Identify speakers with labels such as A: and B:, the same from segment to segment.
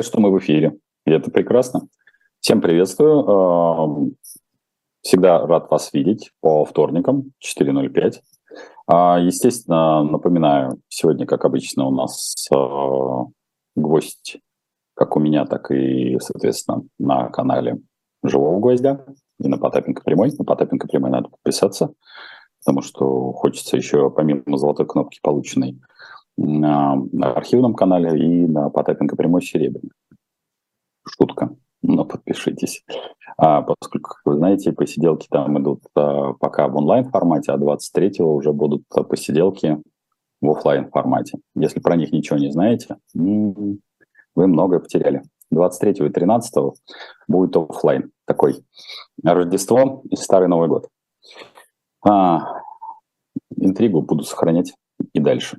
A: Говорят, что мы в эфире. И это прекрасно. Всем приветствую. Всегда рад вас видеть по вторникам 4.05. Естественно, напоминаю, сегодня, как обычно, у нас а, гость, как у меня, так и, соответственно, на канале Живого Гвоздя и на Потапенко Прямой. На Потапенко Прямой надо подписаться, потому что хочется еще, помимо золотой кнопки, полученной на архивном канале и на Потапенко прямой серебряный. Шутка, но подпишитесь. А, поскольку, как вы знаете, посиделки там идут а, пока в онлайн-формате, а 23-го уже будут а, посиделки в офлайн формате. Если про них ничего не знаете, вы многое потеряли. 23 и 13 будет офлайн такой. Рождество и Старый Новый год. А, интригу буду сохранять и дальше.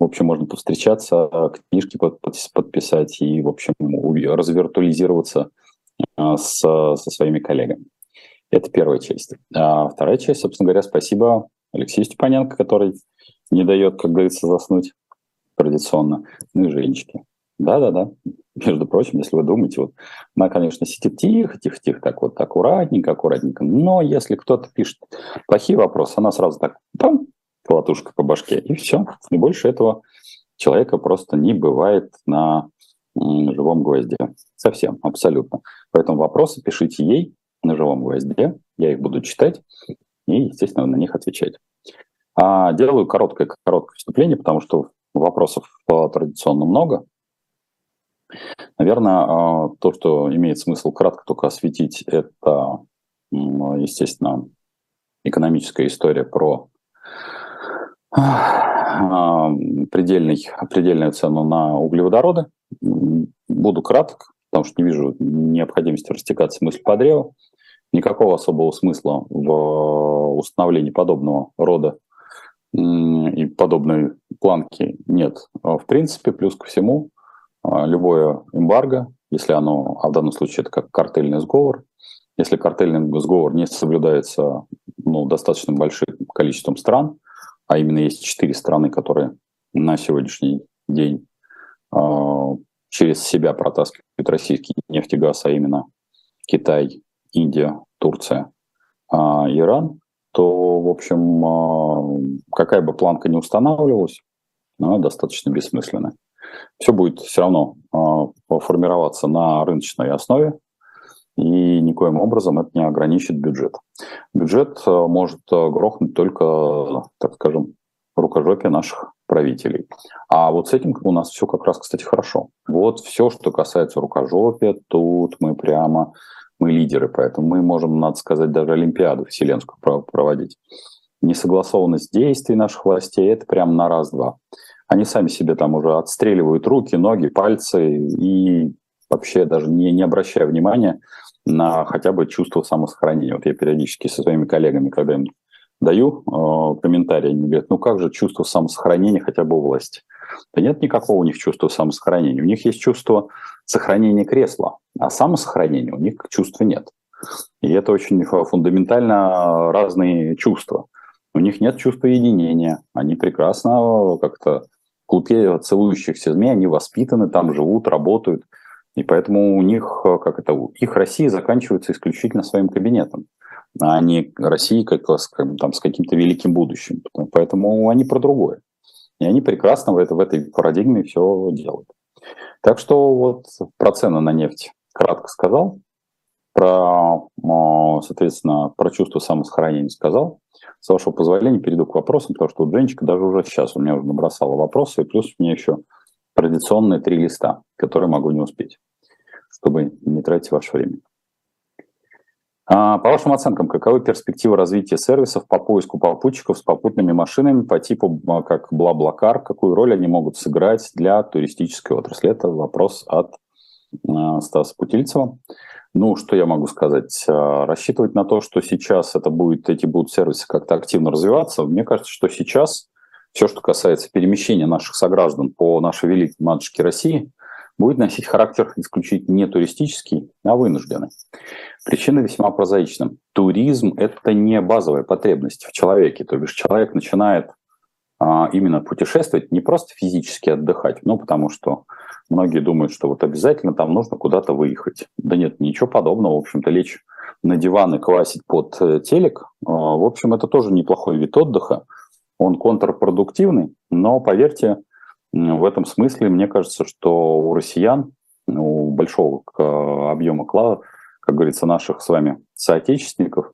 A: В общем, можно повстречаться, книжки подписать и, в общем, развиртуализироваться а, с, со своими коллегами. Это первая часть. А вторая часть, собственно говоря, спасибо Алексею Степаненко, который не дает, как говорится, заснуть традиционно. Ну и Женечке. Да-да-да. Между прочим, если вы думаете, вот она, конечно, сидит тихо, тихо, тихо, так вот аккуратненько, аккуратненько. Но если кто-то пишет плохие вопросы, она сразу так там, колотушка по башке, и все. И больше этого человека просто не бывает на живом гвозде. Совсем, абсолютно. Поэтому вопросы пишите ей на живом гвозде, я их буду читать и, естественно, на них отвечать. А делаю короткое, короткое вступление, потому что вопросов традиционно много. Наверное, а, то, что имеет смысл кратко только осветить, это, естественно, экономическая история про предельный, предельную цену на углеводороды. Буду краток, потому что не вижу необходимости растекаться мысль по древу. Никакого особого смысла в установлении подобного рода и подобной планки нет. В принципе, плюс ко всему, любое эмбарго, если оно, а в данном случае это как картельный сговор, если картельный сговор не соблюдается ну, достаточно большим количеством стран – а именно есть четыре страны, которые на сегодняшний день э, через себя протаскивают российский нефтегаз, а именно Китай, Индия, Турция, э, Иран, то, в общем, э, какая бы планка ни устанавливалась, она достаточно бессмысленная. Все будет все равно формироваться на рыночной основе, и никоим образом это не ограничит бюджет. Бюджет э, может э, грохнуть только, так скажем, рукожопие наших правителей. А вот с этим у нас все как раз, кстати, хорошо. Вот все, что касается рукожопия, тут мы прямо, мы лидеры, поэтому мы можем, надо сказать, даже Олимпиаду вселенскую проводить. Несогласованность действий наших властей – это прямо на раз-два. Они сами себе там уже отстреливают руки, ноги, пальцы и вообще даже не, не обращая внимания на хотя бы чувство самосохранения. Вот я периодически со своими коллегами, когда им даю э, комментарии, они говорят, ну как же чувство самосохранения хотя бы у? Да нет никакого у них чувства самосохранения. У них есть чувство сохранения кресла, а самосохранения у них чувства нет. И это очень фундаментально разные чувства. У них нет чувства единения. Они прекрасно как-то в клубе целующихся змей, они воспитаны, там живут, работают. И поэтому у них, э, как это, их Россия заканчивается исключительно своим кабинетом, а не Россией как, как, там, с каким-то великим будущим. Поэтому они про другое. И они прекрасно в, это, в этой парадигме все делают. Так что вот про цены на нефть кратко сказал, про, соответственно, про чувство самосохранения сказал. С вашего позволения перейду к вопросам, потому что вот Женечка даже уже сейчас у меня уже набросала вопросы, и плюс у меня еще традиционные три листа, которые могу не успеть, чтобы не тратить ваше время. А, по вашим оценкам, каковы перспективы развития сервисов по поиску попутчиков с попутными машинами по типу а, как Блаблакар? Какую роль они могут сыграть для туристической отрасли? Это вопрос от а, Стаса Путильцева. Ну, что я могу сказать? Рассчитывать на то, что сейчас это будет, эти будут сервисы как-то активно развиваться, мне кажется, что сейчас все, что касается перемещения наших сограждан по нашей великой матушке России, будет носить характер исключительно не туристический, а вынужденный. Причина весьма прозаична. Туризм – это не базовая потребность в человеке. То бишь человек начинает а, именно путешествовать, не просто физически отдыхать, ну, потому что многие думают, что вот обязательно там нужно куда-то выехать. Да нет, ничего подобного. В общем-то, лечь на диван и квасить под э, телек, а, в общем, это тоже неплохой вид отдыха. Он контрпродуктивный, но, поверьте, в этом смысле, мне кажется, что у россиян, у большого объема клада, как говорится, наших с вами соотечественников,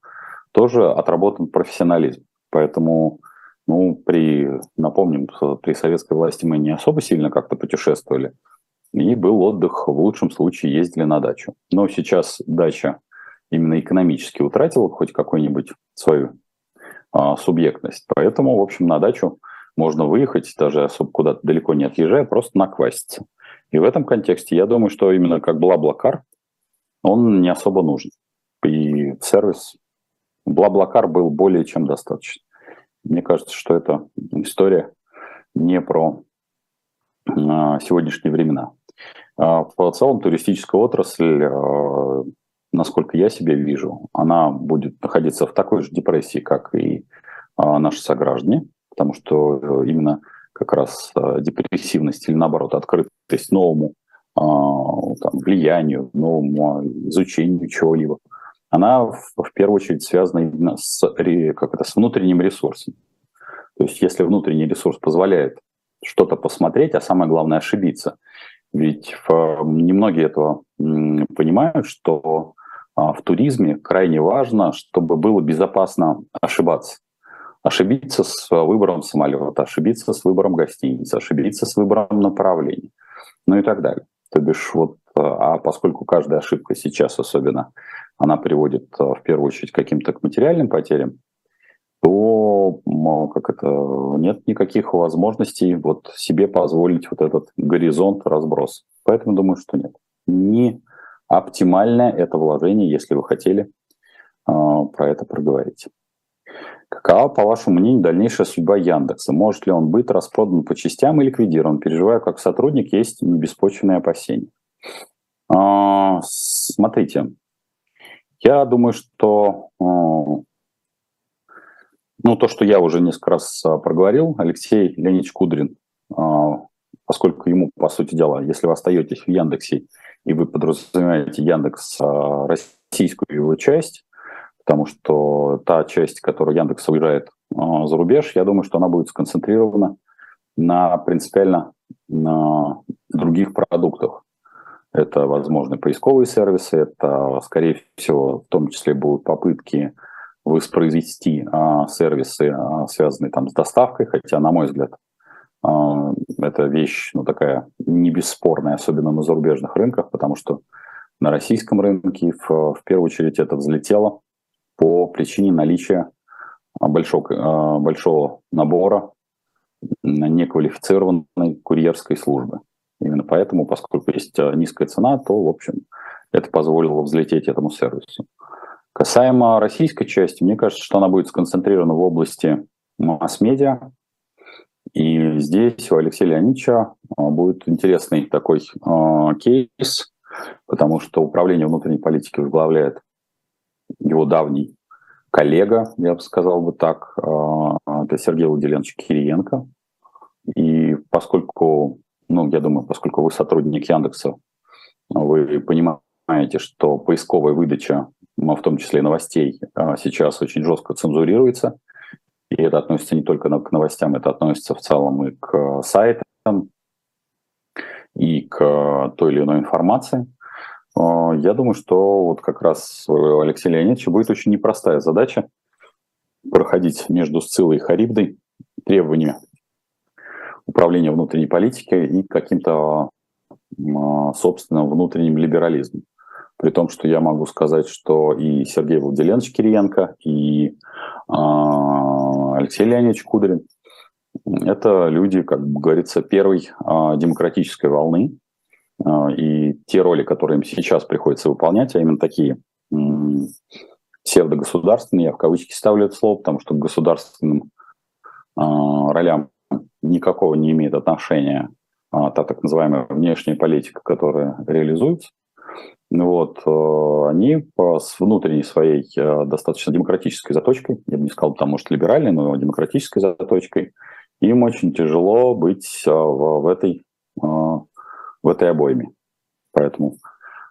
A: тоже отработан профессионализм. Поэтому, ну, при, напомним, при советской власти мы не особо сильно как-то путешествовали, и был отдых, в лучшем случае ездили на дачу. Но сейчас дача именно экономически утратила хоть какую-нибудь свою а, субъектность. Поэтому, в общем, на дачу можно выехать, даже особо куда-то далеко не отъезжая, просто накваситься. И в этом контексте я думаю, что именно как Блаблакар он не особо нужен. И сервис Блаблакар был более чем достаточно. Мне кажется, что это история не про а, сегодняшние времена. А, в целом туристическая отрасль, насколько я себе вижу, она будет находиться в такой же депрессии, как и наши сограждане, потому что э, именно как раз депрессивность или наоборот открытость новому там, влиянию, новому изучению чего-либо, она в, первую очередь связана именно с, как это, с внутренним ресурсом. То есть если внутренний ресурс позволяет что-то посмотреть, а самое главное ошибиться. Ведь в, немногие этого понимают, что а, в туризме крайне важно, чтобы было безопасно ошибаться. Ошибиться с выбором самолета, ошибиться с выбором гостиницы, ошибиться с выбором направления, ну и так далее. То бишь вот, а, а поскольку каждая ошибка сейчас особенно, она приводит а, в первую очередь к каким-то материальным потерям, то как это, нет никаких возможностей вот себе позволить вот этот горизонт разброс. Поэтому думаю, что нет. Не оптимальное это вложение, если вы хотели э, про это проговорить. Какова, по вашему мнению, дальнейшая судьба Яндекса? Может ли он быть распродан по частям и ликвидирован? Переживаю, как сотрудник, есть беспочвенные опасения. А, смотрите, я думаю, что а, ну, то, что я уже несколько раз а, проговорил, Алексей Леонидович Кудрин, а, поскольку ему, по сути дела, если вы остаетесь в Яндексе и вы подразумеваете Яндекс а, российскую его часть, потому что та часть, которая Яндекс уезжает за рубеж, я думаю, что она будет сконцентрирована на принципиально на других продуктах. Это, возможно, поисковые сервисы, это, скорее всего, в том числе будут попытки воспроизвести а, сервисы, а, связанные там с доставкой, хотя, на мой взгляд, а, это вещь, ну, такая не бесспорная, особенно на зарубежных рынках, потому что на российском рынке в, в первую очередь это взлетело по причине наличия большого, большого набора неквалифицированной курьерской службы. Именно поэтому, поскольку есть низкая цена, то, в общем, это позволило взлететь этому сервису. Касаемо российской части, мне кажется, что она будет сконцентрирована в области масс-медиа. И здесь у Алексея Леонидовича а, будет интересный такой э, кейс, потому что управление внутренней политики возглавляет его давний коллега, я бы сказал бы так, э, это Сергей Владимирович Кириенко. И поскольку, ну, я думаю, поскольку вы сотрудник Яндекса, вы понимаете, что поисковая выдача в том числе новостей, а, сейчас очень жестко цензурируется. И это относится не только к новостям, это относится в целом и к сайтам, и к той или иной информации. А, я думаю, что вот как раз у Алексея Леонидовича будет очень непростая задача проходить между Сцилой и Харибдой требования управления внутренней политики и каким-то собственным внутренним либерализмом. При том, что я могу сказать, что и Сергей Владимирович Кириенко, и э, Алексей Леонидович Кудрин – это люди, как говорится, первой э, демократической волны. Э, и те роли, которые им сейчас приходится выполнять, а именно такие э, псевдогосударственные, я в кавычки ставлю это слово, потому что к государственным ролям никакого не имеет отношения та так называемая внешняя политика, которая реализуется. Вот, э, они с внутренней своей э, достаточно демократической заточкой, я бы не сказал, там, может, либеральной, но демократической заточкой, им очень тяжело быть э, в, в этой в этой обойме. Поэтому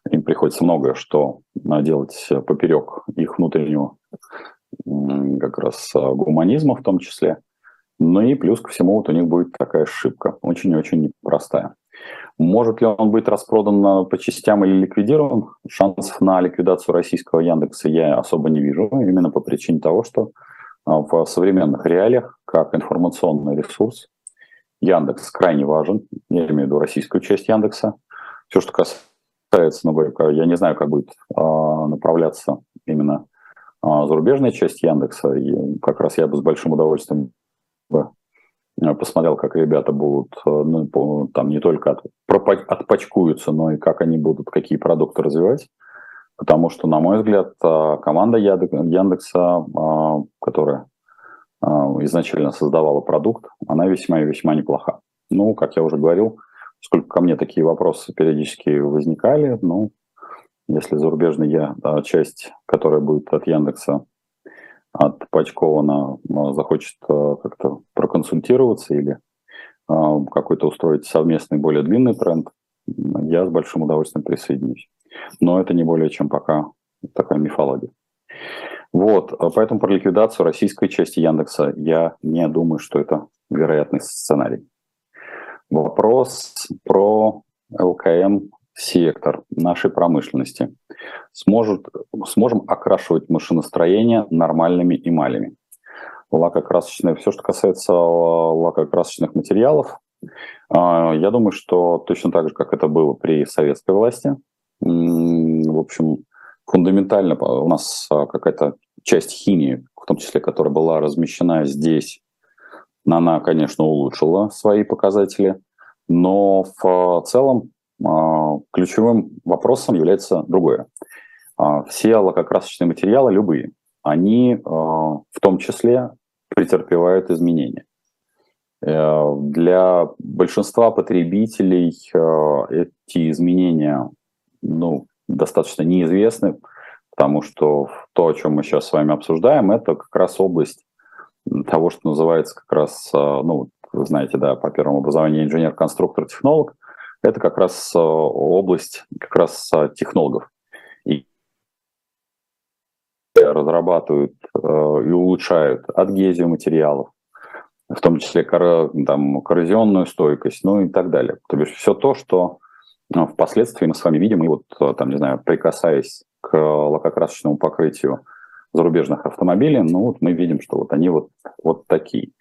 A: им приходится многое что делать поперек их внутреннего как раз гуманизма в том числе. Ну и плюс ко всему вот у них будет такая ошибка, очень-очень непростая. Может ли он быть распродан по частям или ликвидирован? Шансов на ликвидацию российского Яндекса я особо не вижу, именно по причине того, что а, в современных реалиях, как информационный ресурс, Яндекс крайне важен, я имею в виду российскую часть Яндекса. Все, что касается, ну, я не знаю, как будет направляться именно зарубежная часть Яндекса, и как раз я бы с большим удовольствием посмотрел, как ребята будут, ну, там не только от, отпачкуются, но и как они будут, какие продукты развивать. Потому что, на мой взгляд, команда Яндекса, которая изначально создавала продукт, она весьма и весьма неплоха. Ну, как я уже говорил, сколько ко мне такие вопросы периодически возникали, ну, если зарубежная часть, которая будет от Яндекса отпачкована, захочет как-то проконсультироваться или какой-то устроить совместный более длинный тренд, я с большим удовольствием присоединюсь. Но это не более чем пока такая мифология. Вот, поэтому про ликвидацию российской части Яндекса я не думаю, что это вероятный сценарий. Вопрос про ЛКМ сектор нашей промышленности. Сможет, сможем окрашивать машиностроение нормальными эмалями. Лакокрасочные, все, что касается лакокрасочных материалов, а, я думаю, что точно так же, как это было при советской власти, в общем, фундаментально у нас а, какая-то часть химии, в том числе, которая была размещена здесь, она, конечно, улучшила свои показатели, но в целом ключевым вопросом является другое. Все лакокрасочные материалы, любые, они в том числе претерпевают изменения. Э, для большинства потребителей эти изменения ну, достаточно неизвестны, потому что то, о чем мы сейчас с вами обсуждаем, это как раз область того, что называется как раз, ну, знаете, да, по первому образованию инженер-конструктор, технолог, это как раз область как раз технологов. И разрабатывают и улучшают адгезию материалов, в том числе там, коррозионную стойкость, ну и так далее. То есть все то, что впоследствии мы с вами видим, и вот там, не знаю, прикасаясь к лакокрасочному покрытию зарубежных автомобилей, ну вот мы видим, что вот они вот, вот такие.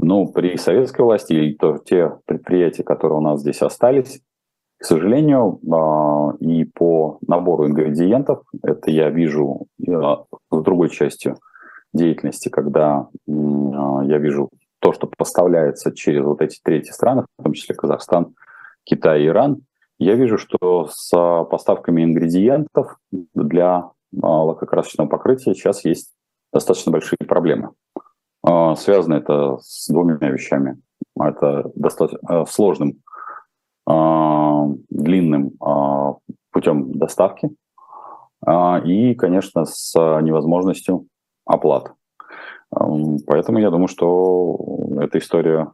A: А, ну, при советской власти или то, те предприятия, которые у нас здесь остались, к сожалению, а, и по набору ингредиентов, это я вижу а, с другой частью деятельности, когда я вижу то, что поставляется через вот эти третьи страны, в том числе Казахстан, Китай и Иран, я вижу, что с поставками ингредиентов для лакокрасочного покрытия сейчас есть достаточно большие проблемы. А, связано это с двумя вещами. Это достаточно э, сложным, а, длинным а, путем доставки и, конечно, с невозможностью оплат. Поэтому я думаю, что эта история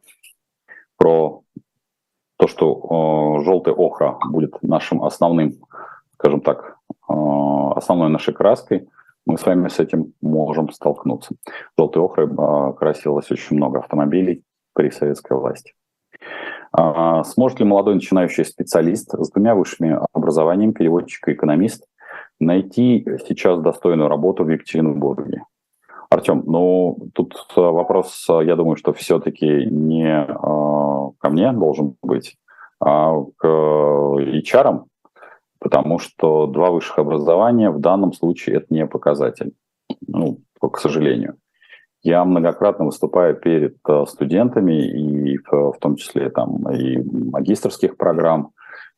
A: про то, что желтый охра будет нашим основным, скажем так, основной нашей краской, мы с вами с этим можем столкнуться. Желтой охрой красилось очень много автомобилей при советской власти. Сможет ли молодой начинающий специалист с двумя высшими образованиями, переводчик и экономист, найти сейчас достойную работу в Екатеринбурге? Артем, ну тут э, вопрос, э, я думаю, что все-таки не э, ко мне должен быть, а к HR, потому что два высших образования в данном случае это не показатель, ну, к сожалению. Я многократно выступаю перед студентами, и в, в том числе там и магистрских программ,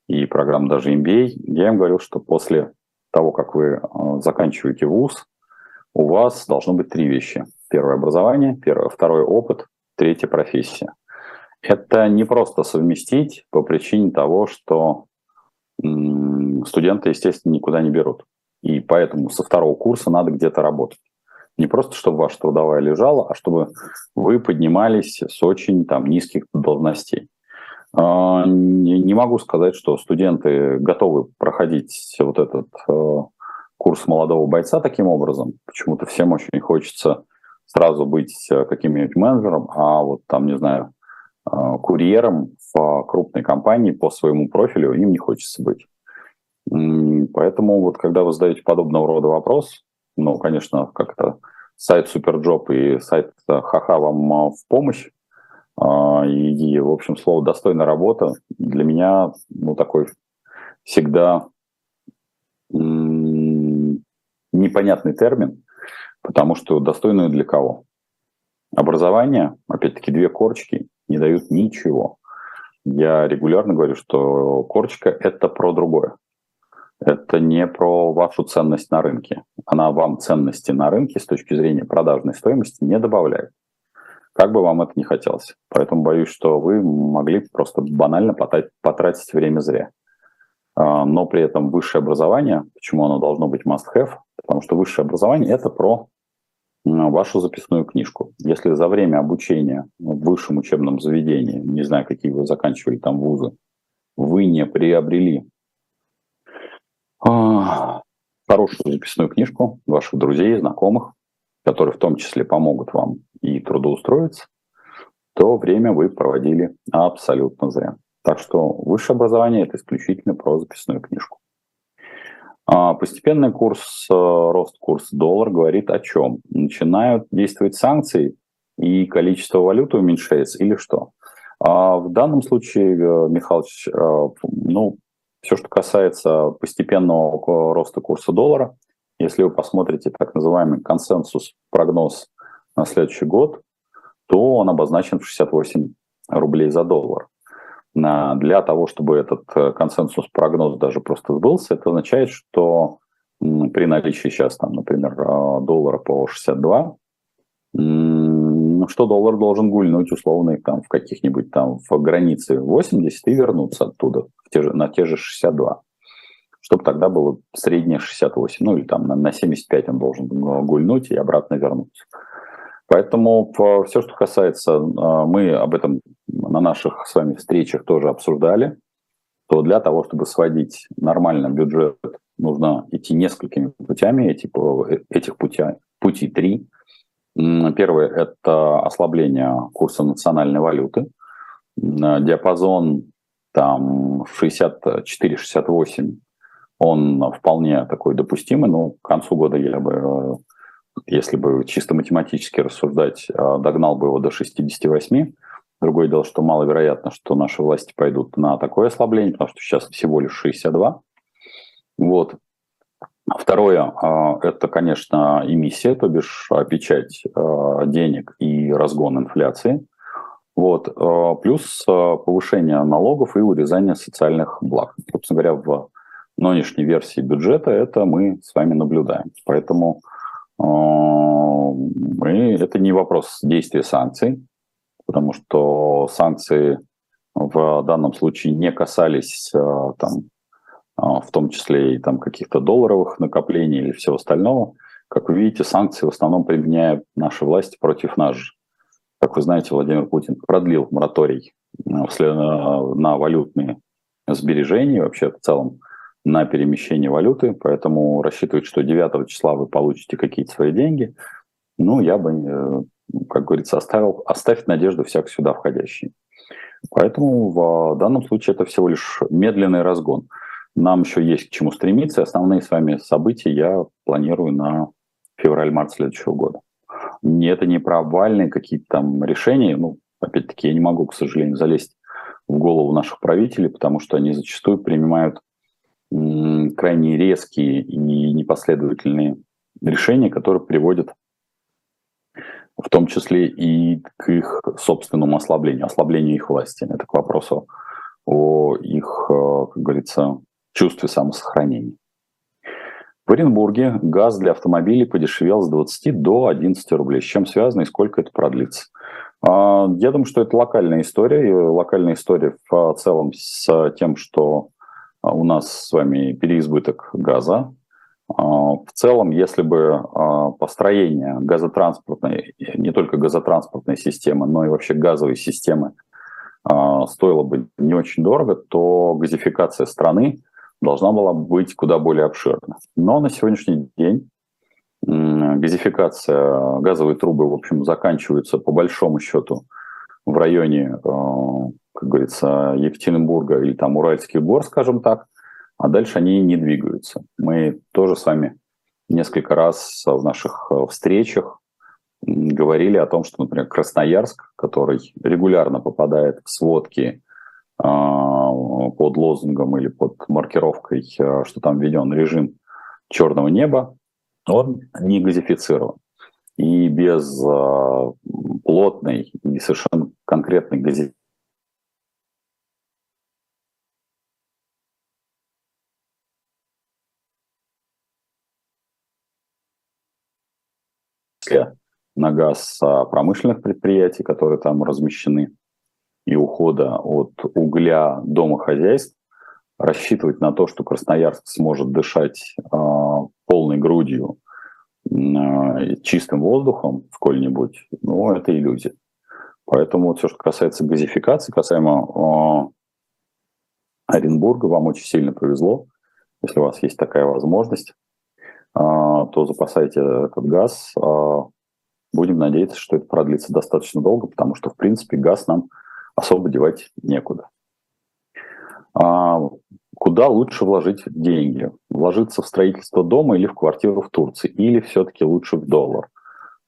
A: и программ даже MBA. Я им говорил, что после того, как вы заканчиваете вуз, у вас должно быть три вещи. Первое образование, первое, второй опыт, третья профессия. Это не просто совместить по причине того, что студенты, естественно, никуда не берут. И поэтому со второго курса надо где-то работать. Не просто, чтобы ваша трудовая лежала, а чтобы вы поднимались с очень там, низких должностей. А, не могу сказать, что студенты готовы проходить вот этот э, курс молодого бойца таким образом. Почему-то всем очень хочется сразу быть э, каким-нибудь менеджером, а вот там, не знаю, э, курьером в крупной компании по своему профилю им не хочется быть. Поэтому вот когда вы задаете подобного рода вопрос, ну, конечно, как-то сайт Superjob и сайт Хаха вам в помощь, а, и, в общем, слово «достойная работа» для меня, ну, такой всегда непонятный термин, потому что достойную для кого? Образование, опять-таки, две корочки не дают ничего. Я регулярно говорю, что корочка – это про другое. Это не про вашу ценность на рынке. Она вам ценности на рынке с точки зрения продажной стоимости не добавляет как бы вам это не хотелось. Поэтому боюсь, что вы могли просто банально потратить время зря. А, но при этом высшее образование, почему оно должно быть must-have? Потому что высшее образование – это про вашу записную книжку. Если за время обучения в высшем учебном заведении, не знаю, какие вы заканчивали там вузы, вы не приобрели хорошую записную книжку ваших друзей, знакомых, которые в том числе помогут вам и трудоустроиться, то время вы проводили абсолютно зря. Так что высшее образование – это исключительно про записную книжку. А постепенный курс, э, рост курса доллар говорит о чем? Начинают действовать санкции, и количество валюты уменьшается или что? А в данном случае, э, Михайлович, э, ну, все, что касается постепенного роста курса доллара, если вы посмотрите так называемый консенсус, прогноз на следующий год, то он обозначен в 68 рублей за доллар. Для того, чтобы этот э, консенсус-прогноз даже просто сбылся, это означает, что при наличии сейчас, там, например, э, доллара по 62, что доллар должен гульнуть условно там, в каких-нибудь там в границе 80 и вернуться оттуда в те же, на те же 62 чтобы тогда было среднее 68, ну или там на, на 75 он должен гульнуть и обратно вернуться. Поэтому все, что касается, а, мы об этом на наших с вами встречах тоже обсуждали, то для того, чтобы сводить нормально бюджет, нужно идти несколькими путями. Эти, э, этих путя, путей три. Первое – это ослабление курса национальной валюты. Диапазон там 64-68 он вполне такой допустимый, но к концу года я бы, э, если бы чисто математически рассуждать, э, догнал бы его до 68. Другое дело, что маловероятно, что наши власти пойдут на такое ослабление, потому что сейчас всего лишь 62. Вот. Второе э, – это, конечно, эмиссия, то бишь печать денег и разгон инфляции. Вот. Плюс повышение налогов и урезание социальных благ. Собственно говоря, в нынешней версии бюджета это мы с вами наблюдаем. Поэтому мы, это не вопрос действия санкций, потому что санкции в данном случае не касались там, в том числе и там каких-то долларовых накоплений или всего остального. Как вы видите, санкции в основном применяют наши власти против нас же. Как вы знаете, Владимир Путин продлил мораторий на валютные сбережения, вообще в целом на перемещение валюты, поэтому рассчитывать, что 9 числа вы получите какие-то свои деньги, ну, я бы, э, как говорится, оставил, оставить надежду всяк сюда входящий. Поэтому в данном случае это всего лишь медленный разгон. Нам еще есть к чему стремиться. Основные с вами события я планирую на февраль-март следующего года. Это не про обвальные какие-то там решения. Ну, опять-таки, я не могу, к сожалению, залезть в голову наших правителей, потому что они зачастую принимают крайне резкие и непоследовательные решения, которые приводят в том числе и к их собственному ослаблению, ослаблению их власти. Это к вопросу о их, э, как говорится, чувстве самосохранения. В Оренбурге газ для автомобилей подешевел с 20 до 11 рублей. С чем связано и сколько это продлится? А, я думаю, что это локальная история. И локальная история в целом с тем, что а у нас с вами переизбыток газа. А, в целом, если бы построение газотранспортной, не только газотранспортной системы, но и вообще газовой системы стоила бы не очень дорого, то газификация страны должна была быть куда более обширна. Но на сегодняшний день газификация, газовые трубы, в общем, заканчиваются по большому счету в районе, как говорится, Екатеринбурга или там Уральских гор, скажем так, а дальше они не двигаются. Мы тоже с вами несколько раз в наших э, встречах говорили о том, что, например, Красноярск, который регулярно попадает в сводки под лозунгом или под маркировкой, э, что там введен режим черного неба, он не газифицирован. И без э, плотной и совершенно конкретной газификации на газ промышленных предприятий, которые там размещены, и ухода от угля домохозяйств, рассчитывать на то, что Красноярск сможет дышать э, полной грудью э, чистым воздухом сколь-нибудь, ну, это иллюзия. Поэтому вот все, что касается газификации, касаемо э, Оренбурга, вам очень сильно повезло. Если у вас есть такая возможность, э, то запасайте этот газ. Э, Будем надеяться, что это продлится достаточно долго, потому что, в принципе, газ нам особо девать некуда. А куда лучше вложить деньги? Вложиться в строительство дома или в квартиру в Турции? Или все-таки лучше в доллар?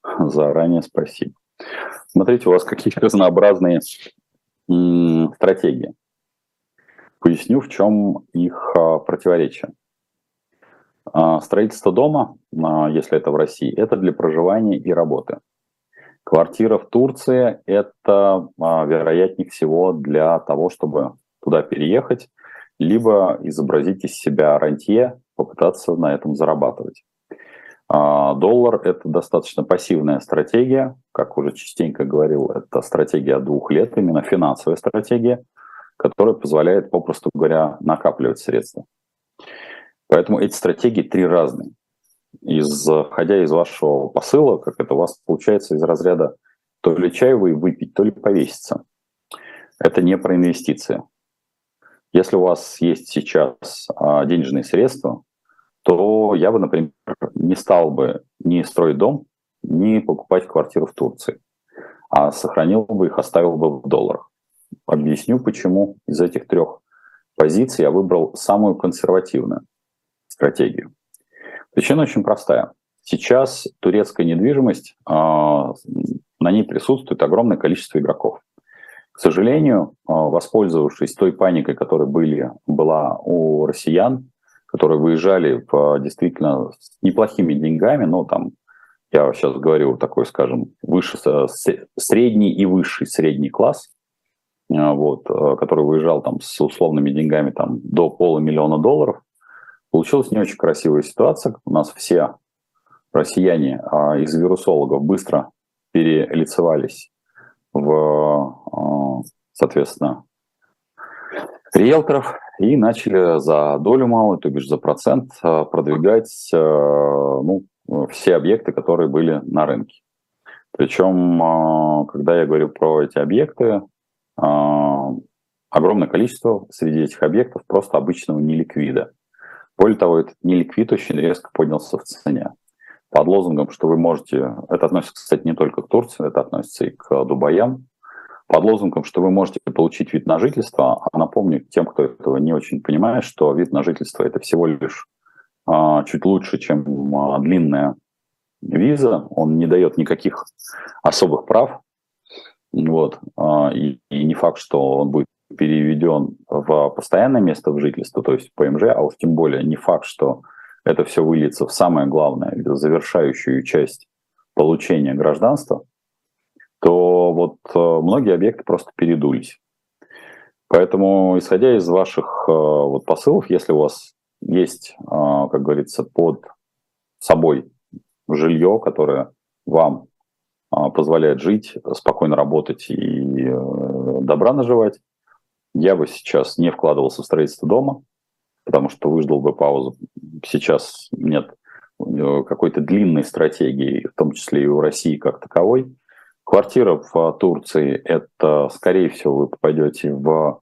A: Заранее спасибо. Смотрите, у вас какие разнообразные м- стратегии. Поясню, в чем их а, противоречие. А, строительство дома, а, если это в России, это для проживания и работы. Квартира в Турции – это, а, вероятнее всего, для того, чтобы туда переехать, либо изобразить из себя рантье, попытаться на этом зарабатывать. Доллар – это достаточно пассивная стратегия, как уже частенько говорил, это стратегия двух лет, именно финансовая стратегия, которая позволяет, попросту говоря, накапливать средства. Поэтому эти стратегии три разные. Исходя из вашего посыла, как это у вас получается из разряда то ли чаевые выпить, то ли повеситься. Это не про инвестиции. Если у вас есть сейчас а, денежные средства, то я бы, например, не стал бы ни строить дом, ни покупать квартиру в Турции, а сохранил бы их, оставил бы в долларах. Объясню, почему из этих трех позиций я выбрал самую консервативную стратегию. Причина очень простая. Сейчас турецкая недвижимость, а, на ней присутствует огромное количество игроков. К сожалению, а, воспользовавшись той паникой, которая были, была у россиян, которые выезжали в, действительно с неплохими деньгами, но там, я сейчас говорю такой, скажем, выше, средний и высший средний класс, а, вот, который выезжал там с условными деньгами там, до полумиллиона долларов, Получилась не очень красивая ситуация. У нас все россияне а, из вирусологов быстро перелицевались в, а, соответственно, риэлторов и начали за долю малую, то бишь за процент, а, продвигать ну, все объекты, которые были на рынке. Причем, когда я говорю про эти объекты, огромное количество среди этих объектов просто обычного неликвида. Более того, этот неликвид очень резко поднялся в цене. Под лозунгом, что вы можете, это относится, кстати, не только к Турции, это относится и к Дубаям, под лозунгом, что вы можете получить вид на жительство, а напомню тем, кто этого не очень понимает, что вид на жительство это всего лишь а, чуть лучше, чем а, длинная виза, он не дает никаких особых прав, вот, а, и, и не факт, что он будет переведен в постоянное место в жительство, то есть ПМЖ, а уж тем более не факт, что это все выльется в самое главное, завершающую часть получения гражданства, то вот э, многие объекты просто передулись. Поэтому, исходя из ваших э, вот посылов, если у вас есть, э, как говорится, под собой жилье, которое вам позволяет жить, спокойно работать и добра наживать, я бы сейчас не вкладывался в строительство дома, потому что выждал бы паузу. Сейчас нет какой-то длинной стратегии, в том числе и у России как таковой. Квартира в Турции – это, скорее всего, вы попадете в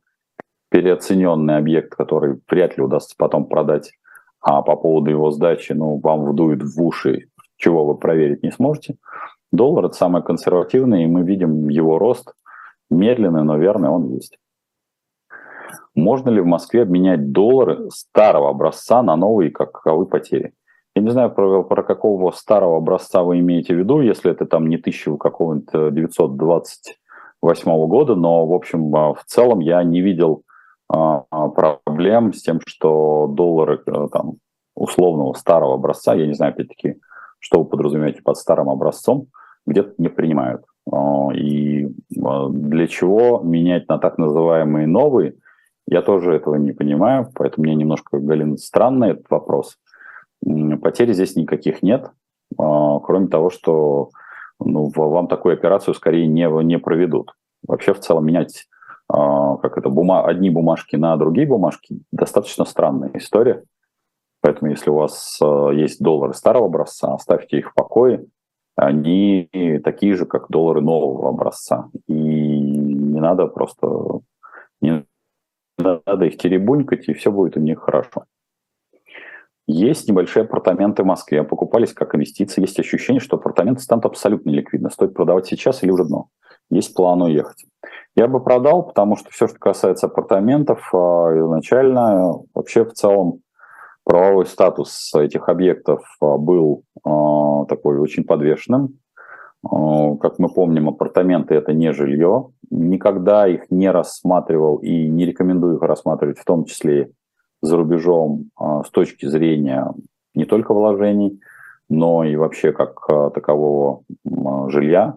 A: переоцененный объект, который вряд ли удастся потом продать, а по поводу его сдачи, ну, вам вдует в уши, чего вы проверить не сможете. Доллар – это самое консервативное, и мы видим его рост медленный, но верный, он есть. Можно ли в Москве обменять доллары старого образца на новые, каковы потери? Я не знаю, про, про какого старого образца вы имеете в виду, если это там не 1000 какого-нибудь 928 года, но, в общем, а, в целом я не видел а, проблем с тем, что доллары э, там, условного старого образца, я не знаю, опять-таки, что вы подразумеваете под старым образцом, где-то не принимают. А, и для чего менять на так называемые новые, я тоже этого не понимаю, поэтому мне немножко, Галина, странный этот вопрос. Потерь здесь никаких нет, а, кроме того, что ну, вам такую операцию скорее не, не проведут. Вообще в целом менять а, как это, бума, одни бумажки на другие бумажки достаточно странная история. Поэтому если у вас а, есть доллары старого образца, оставьте их в покое. Они такие же, как доллары нового образца. И не надо просто не надо их теребунькать, и все будет у них хорошо. Есть небольшие апартаменты в Москве, покупались как инвестиции. Есть ощущение, что апартаменты станут абсолютно ликвидны. Стоит продавать сейчас или уже дно. Есть план уехать. Я бы продал, потому что все, что касается апартаментов, а, изначально вообще в целом правовой статус этих объектов а, был а, такой очень подвешенным. Как мы помним, апартаменты – это не жилье. Никогда их не рассматривал и не рекомендую их рассматривать, в том числе за рубежом с точки зрения не только вложений, но и вообще как такового жилья,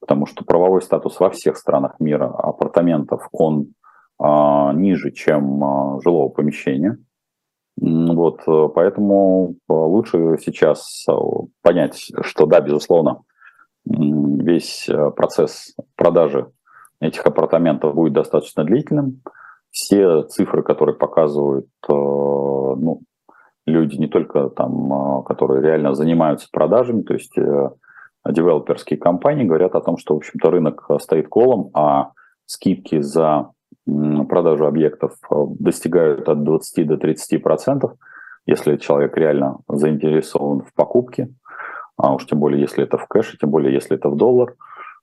A: потому что правовой статус во всех странах мира апартаментов, он ниже, чем жилого помещения. Вот, э, поэтому э, лучше сейчас э, понять, что да, безусловно, весь процесс продажи этих апартаментов будет достаточно длительным. Все цифры, которые показывают ну, люди не только там, которые реально занимаются продажами, то есть девелоперские компании говорят о том, что, в общем-то, рынок стоит колом, а скидки за продажу объектов э, достигают от 20 до 30 процентов, если человек реально заинтересован в покупке, а уж тем более, если это в кэше, тем более, если это в доллар,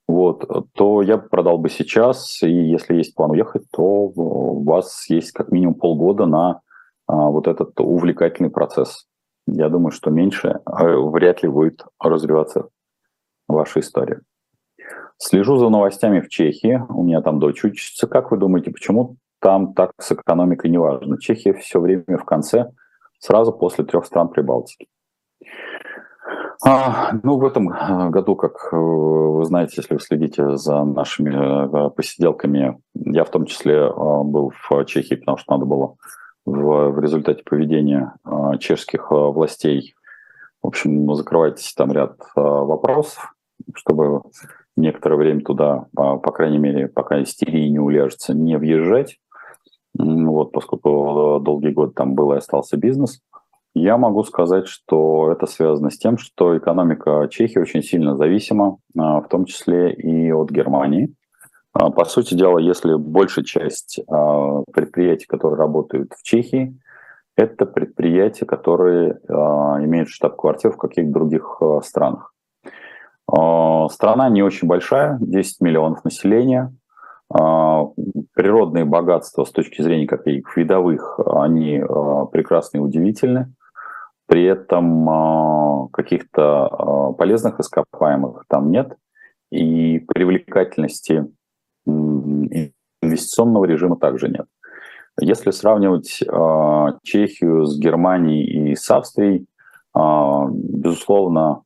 A: вот, то я продал бы сейчас, и если есть план уехать, то у вас есть как минимум полгода на а, вот этот увлекательный процесс. Я думаю, что меньше а, вряд ли будет развиваться ваша история. Слежу за новостями в Чехии. У меня там дочь учится. Как вы думаете, почему там так с экономикой не важно? Чехия все время в конце, сразу после трех стран Прибалтики. А, ну, в этом э, году, как э, вы знаете, если вы следите за нашими э, посиделками, я в том числе был в Чехии, потому что надо было в, в результате поведения чешских властей, в общем, закрывать там ряд вопросов, чтобы некоторое время туда, по, крайней мере, пока истерии не уляжется, не въезжать. Вот, поскольку долгие годы там был и остался бизнес, я могу сказать, что это связано с тем, что экономика Чехии очень сильно зависима, а, в том числе и от Германии. А, по сути дела, если большая часть а, предприятий, которые работают в Чехии, это предприятия, которые имеют штаб-квартиру в каких-то других странах. Страна не очень большая, 10 миллионов населения. Природные богатства с точки зрения каких видовых, они прекрасны и удивительны. При этом каких-то полезных ископаемых там нет. И привлекательности инвестиционного режима также нет. Если сравнивать Чехию с Германией и с Австрией, безусловно,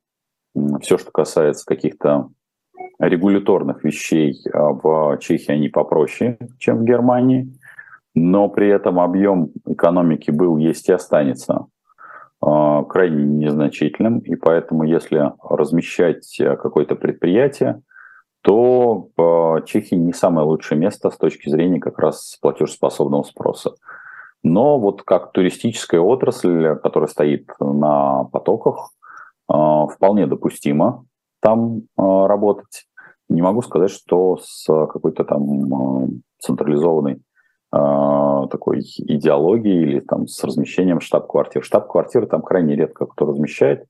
A: все, что касается каких-то регуляторных вещей а, в Чехии, они попроще, чем в Германии, но при этом объем экономики был, есть и останется а, крайне незначительным, и поэтому если размещать какое-то предприятие, то Чехия не самое лучшее место с точки зрения как раз платежеспособного спроса. Но вот как туристическая отрасль, которая стоит на потоках, а, вполне допустимо там а, работать. Не могу сказать, что с какой-то там централизованной такой идеологией или там с размещением штаб-квартир. Штаб-квартиры там крайне редко кто размещает.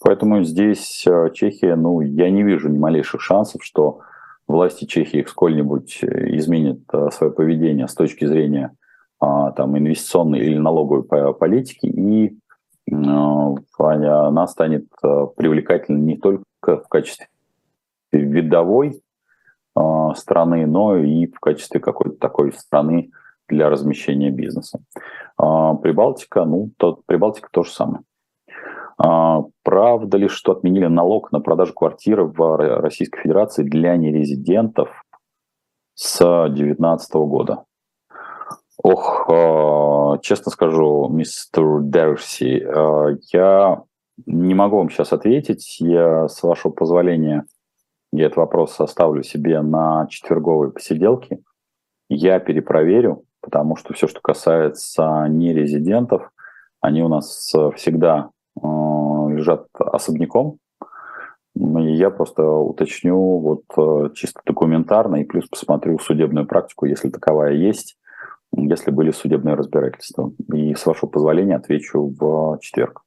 A: Поэтому здесь Чехия, ну, я не вижу ни малейших шансов, что власти Чехии сколь-нибудь э, изменят свое поведение с точки зрения там, инвестиционной или налоговой политики, и она станет привлекательной не только в качестве видовой страны, но и в качестве какой-то такой страны для размещения бизнеса. Прибалтика, ну, то, Прибалтика то же самое. Правда ли, что отменили налог на продажу квартиры в Российской Федерации для нерезидентов с 2019 года? Ох, э, честно скажу, мистер Дерси, э, я не могу вам сейчас ответить. Я, с вашего позволения, я этот вопрос оставлю себе на четверговой посиделке. Я перепроверю, потому что все, что касается нерезидентов, они у нас всегда э, лежат особняком. И я просто уточню вот чисто документарно и плюс посмотрю судебную практику, если таковая есть, если были судебные разбирательства. И, с вашего позволения, отвечу в четверг.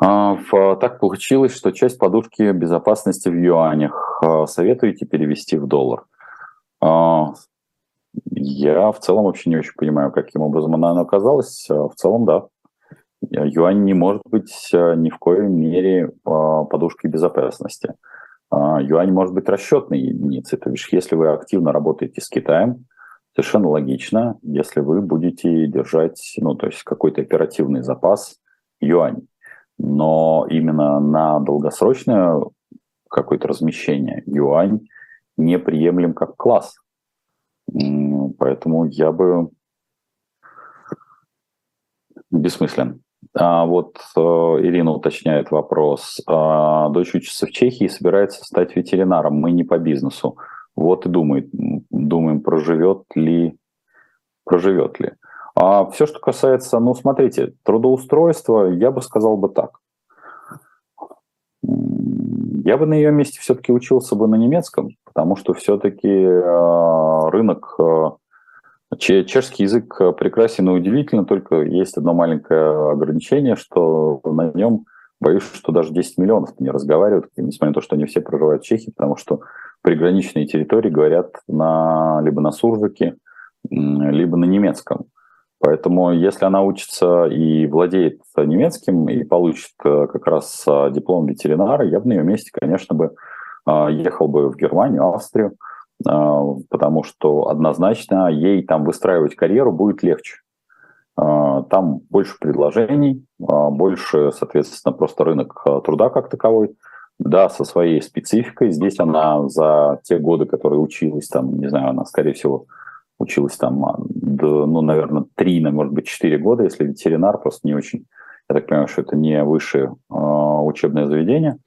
A: А, так получилось, что часть подушки безопасности в юанях. А, советуете перевести в доллар? А, я в целом вообще не очень понимаю, каким образом она оказалась. В целом, да. Юань не может быть ни в коей мере подушкой безопасности. Юань может быть расчетной единицей. То есть, если вы активно работаете с Китаем, совершенно логично, если вы будете держать, ну, то есть какой-то оперативный запас юань. Но именно на долгосрочное какое-то размещение юань неприемлем как класс. Поэтому я бы бессмыслен. А вот э, Ирина уточняет вопрос. А, дочь учится в Чехии и собирается стать ветеринаром. Мы не по бизнесу. Вот и думает, думаем, проживет ли, проживет ли. А все, что касается, ну, смотрите, трудоустройства, я бы сказал бы так. Я бы на ее месте все-таки учился бы на немецком, потому что все-таки э, рынок, э, чешский язык прекрасен и удивительно, только есть одно маленькое ограничение, что на нем, боюсь, что даже 10 миллионов не разговаривают, несмотря на то, что они все проживают в Чехии, потому что приграничные территории говорят на, либо на суржике, либо на немецком. Поэтому если она учится и владеет немецким и получит э, как раз э, диплом ветеринара, я бы на ее месте, конечно, бы э, ехал бы в Германию, Австрию, потому что однозначно ей там выстраивать карьеру будет легче. Там больше предложений, больше, соответственно, просто рынок труда как таковой – да, со своей спецификой. Здесь она за те годы, которые училась, там, не знаю, она, скорее всего, училась там, а, ну, наверное, три, может быть, четыре года, если ветеринар, просто не очень, я так понимаю, что это не высшее э, учебное заведение.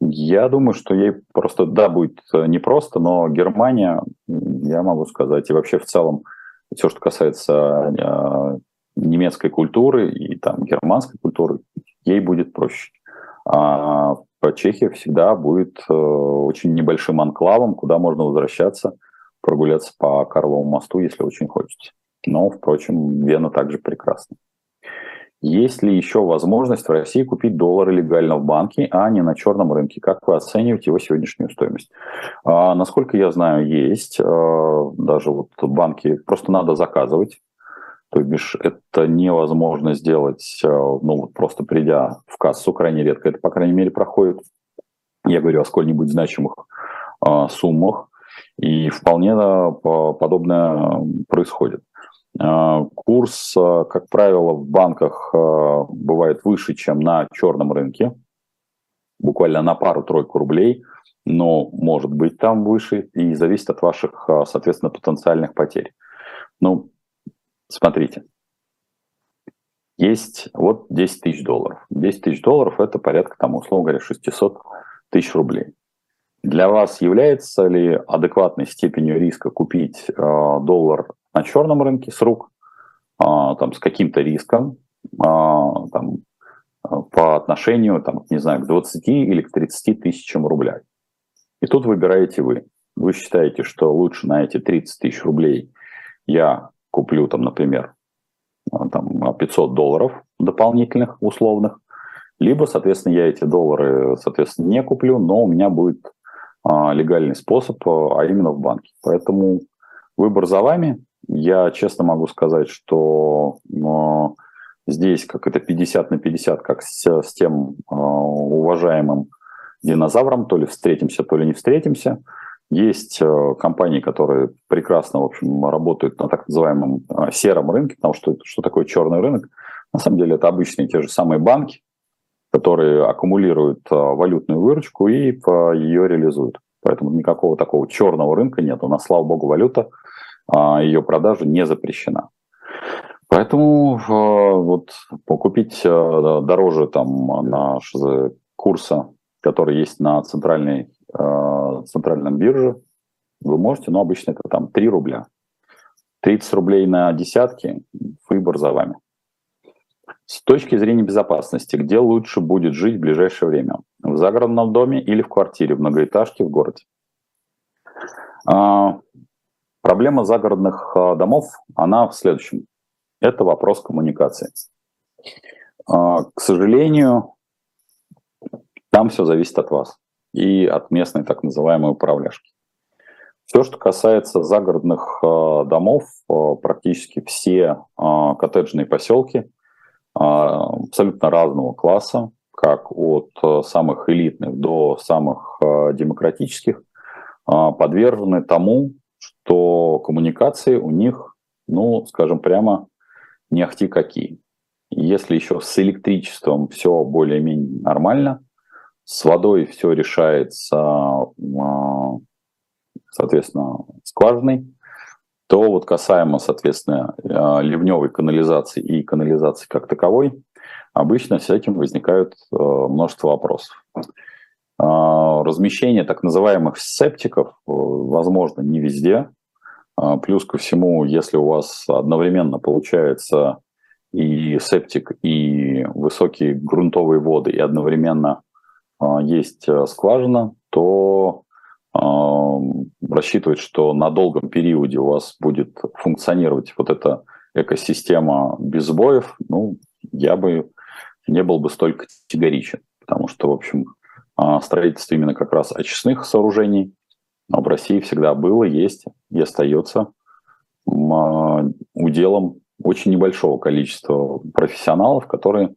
A: Я думаю, что ей просто, да, будет непросто, но Германия, я могу сказать, и вообще в целом все, что касается э, немецкой культуры и там германской культуры, ей будет проще. А Чехия всегда будет э, очень небольшим анклавом, куда можно возвращаться, прогуляться по Карловому мосту, если очень хочется. Но, впрочем, Вена также прекрасна. Есть ли еще возможность в России купить доллары легально в банке, а не на черном рынке? Как вы оцениваете его сегодняшнюю стоимость? А, насколько я знаю, есть. А, даже вот банки просто надо заказывать. То бишь это невозможно сделать, э, ну вот просто придя в кассу, крайне редко это, по крайней мере, проходит. Я говорю о сколь-нибудь значимых э, суммах, и вполне подобное происходит. Э, курс, э, как правило, в банках э, бывает выше, чем на черном рынке, буквально на пару-тройку рублей, но может быть там выше и зависит от ваших, соответственно, потенциальных потерь. Ну, Смотрите, есть вот 10 тысяч долларов. 10 тысяч долларов – это порядка, там, условно говоря, 600 тысяч рублей. Для вас является ли адекватной степенью риска купить э, доллар на черном рынке с рук, э, там, с каким-то риском, э, там, по отношению, там, не знаю, к 20 или к 30 тысячам рублей? И тут выбираете вы. Вы считаете, что лучше на эти 30 тысяч рублей я куплю, там, например, там, 500 долларов дополнительных, условных, либо, соответственно, я эти доллары, соответственно, не куплю, но у меня будет легальный способ, а именно в банке. Поэтому выбор за вами. Я честно могу сказать, что а, здесь как это 50 на 50, как с, с тем а, уважаемым динозавром, то ли встретимся, то ли не встретимся. Есть а, компании, которые прекрасно, в общем, работают на так называемом а, сером рынке, потому что что такое черный рынок? На самом деле это обычные те же самые банки, которые аккумулируют валютную выручку и ее реализуют. Поэтому никакого такого черного рынка нет. У нас, слава богу, валюта, ее продажа не запрещена. Поэтому вот купить дороже там наш курса, который есть на центральной, центральном бирже, вы можете, но обычно это там 3 рубля. 30 рублей на десятки, выбор за вами. С точки зрения безопасности, где лучше будет жить в ближайшее время? В загородном доме или в квартире, в многоэтажке, в городе? А, проблема загородных а, домов, она в следующем. Это вопрос коммуникации. А, к сожалению, там все зависит от вас и от местной так называемой управляшки. Все, что касается загородных домов, практически все коттеджные поселки абсолютно разного класса, как от самых элитных до самых демократических, подвержены тому, что коммуникации у них, ну, скажем прямо, не ахти какие. Если еще с электричеством все более-менее нормально, с водой все решается, а, соответственно, скважиной, то вот касаемо, соответственно, а, ливневой канализации и канализации как таковой, обычно с этим возникают а, множество вопросов. Размещение так называемых септиков возможно не везде, а, плюс ко всему, если у вас одновременно получается и септик, и высокие грунтовые воды, и одновременно а, есть э, скважина, то а, рассчитывать, что на долгом периоде у вас будет функционировать вот эта экосистема без сбоев, ну, я бы не был бы столь категоричен, потому что, в общем, строительство именно как раз очистных сооружений в России всегда было, есть и остается а, уделом очень небольшого количества профессионалов, которые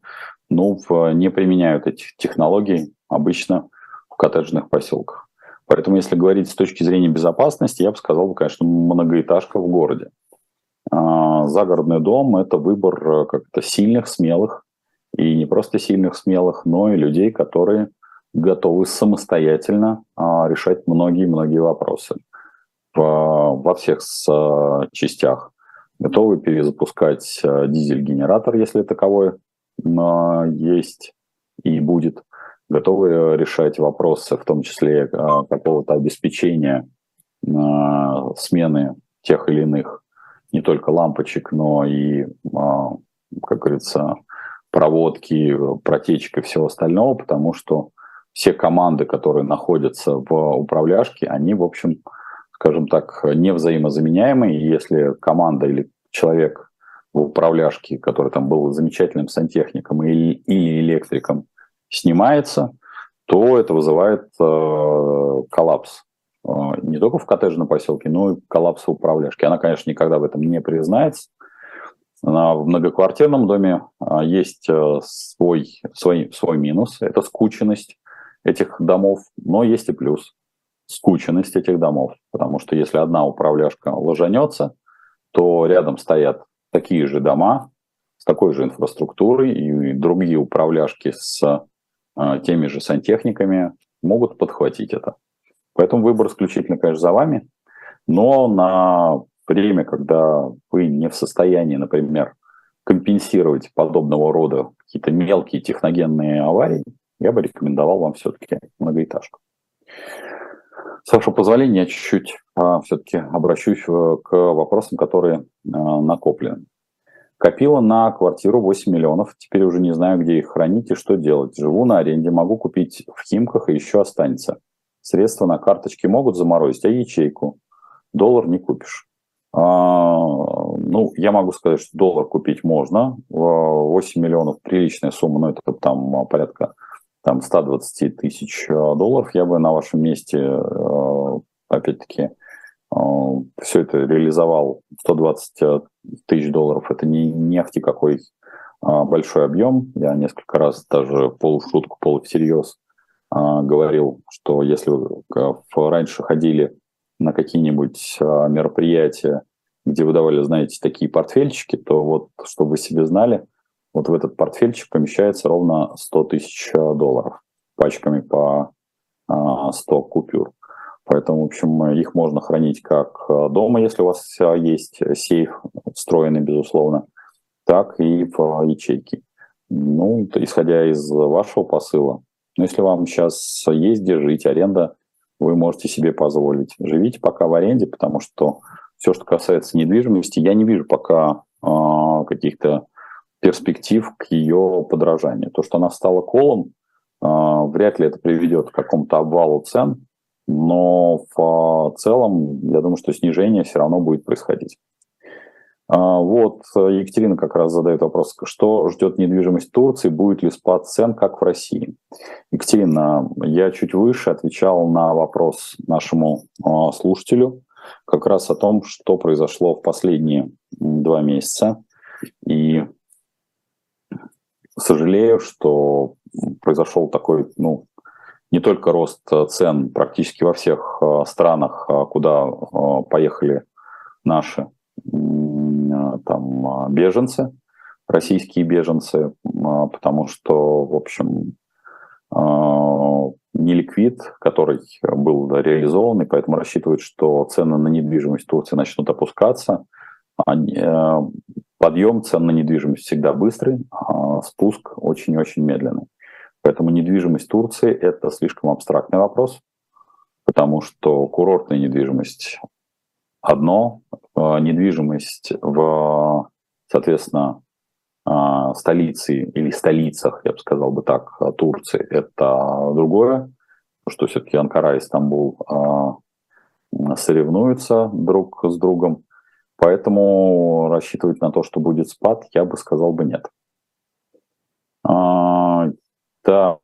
A: ну, не применяют этих технологий обычно в коттеджных поселках. Поэтому, если говорить с точки зрения безопасности, я бы сказал, конечно, многоэтажка в городе. А, загородный дом – это выбор э, как-то сильных, смелых, и не просто сильных, смелых, но и людей, которые готовы самостоятельно а, решать многие-многие вопросы во всех а, частях. Готовы перезапускать а, дизель-генератор, если таковой есть и будет. Готовы решать вопросы, в том числе а, какого-то обеспечения а, смены тех или иных не только лампочек, но и, как говорится, проводки, протечек и всего остального, потому что все команды, которые находятся в управляшке, они, в общем, скажем так, не взаимозаменяемые. Если команда или человек в управляшке, который там был замечательным сантехником или, или электриком, снимается, то это вызывает э, коллапс э, не только в коттеджном поселке, но и коллапс в управляшке. Она, конечно, никогда в этом не признается. На, в многоквартирном доме э, есть свой, свой, свой минус – это скученность этих домов, но есть и плюс – скученность этих домов. Потому что если одна управляшка ложанется, то рядом стоят такие же дома с такой же инфраструктурой, и другие управляшки с теми же сантехниками могут подхватить это. Поэтому выбор исключительно, конечно, за вами. Но на время, когда вы не в состоянии, например, компенсировать подобного рода какие-то мелкие техногенные аварии, я бы рекомендовал вам все-таки многоэтажку. С вашего позволения, я чуть-чуть а, все-таки обращусь э, к вопросам, которые а, накоплены. Копила на квартиру 8 миллионов, теперь уже не знаю, где их хранить и что делать. Живу на аренде, могу купить в Химках и еще останется. средства на карточке могут заморозить, а ячейку доллар не купишь. А, ну, я могу сказать, что доллар купить можно. 8 миллионов приличная сумма, но это там порядка там, 120 тысяч долларов. Я бы на вашем месте, опять-таки, все это реализовал. 120 тысяч долларов – это не нефти какой большой объем. Я несколько раз даже полушутку, полусерьез говорил, что если вы раньше ходили на какие-нибудь а, мероприятия, где выдавали, знаете, такие портфельчики, то вот, чтобы вы себе знали, вот в этот портфельчик помещается ровно 100 тысяч а, долларов пачками по 100 а, купюр. Поэтому, в общем, их можно хранить как дома, если у вас есть сейф встроенный, безусловно, так и в ячейке. Ну, исходя из вашего посыла, ну, если вам сейчас есть где жить, аренда вы можете себе позволить. Живите пока в аренде, потому что все, что касается недвижимости, я не вижу пока э, каких-то перспектив к ее подражанию. То, что она стала колом, э, вряд ли это приведет к какому-то обвалу цен, но в целом я думаю, что снижение все равно будет происходить. А, вот Екатерина как раз задает вопрос, что ждет недвижимость Турции, будет ли спад цен, как в России. Екатерина, я чуть выше отвечал на вопрос нашему а, слушателю как раз о том, что произошло в последние два месяца. И сожалею, что произошел такой, ну, не только рост цен практически во всех а, странах, куда поехали наши там беженцы, российские беженцы, потому что, в общем, а, не ликвид, который был реализован, и поэтому рассчитывают, что цены на недвижимость в Турции начнут опускаться. Подъем цен на недвижимость всегда быстрый, а спуск очень-очень медленный. Поэтому недвижимость Турции – это слишком абстрактный вопрос, потому что курортная недвижимость одно, недвижимость в, соответственно, а, столице или столицах, я бы сказал бы так, Турции, это другое, что все-таки Анкара и Стамбул а, соревнуются друг с другом, поэтому рассчитывать на то, что будет спад, я бы сказал бы нет. Так,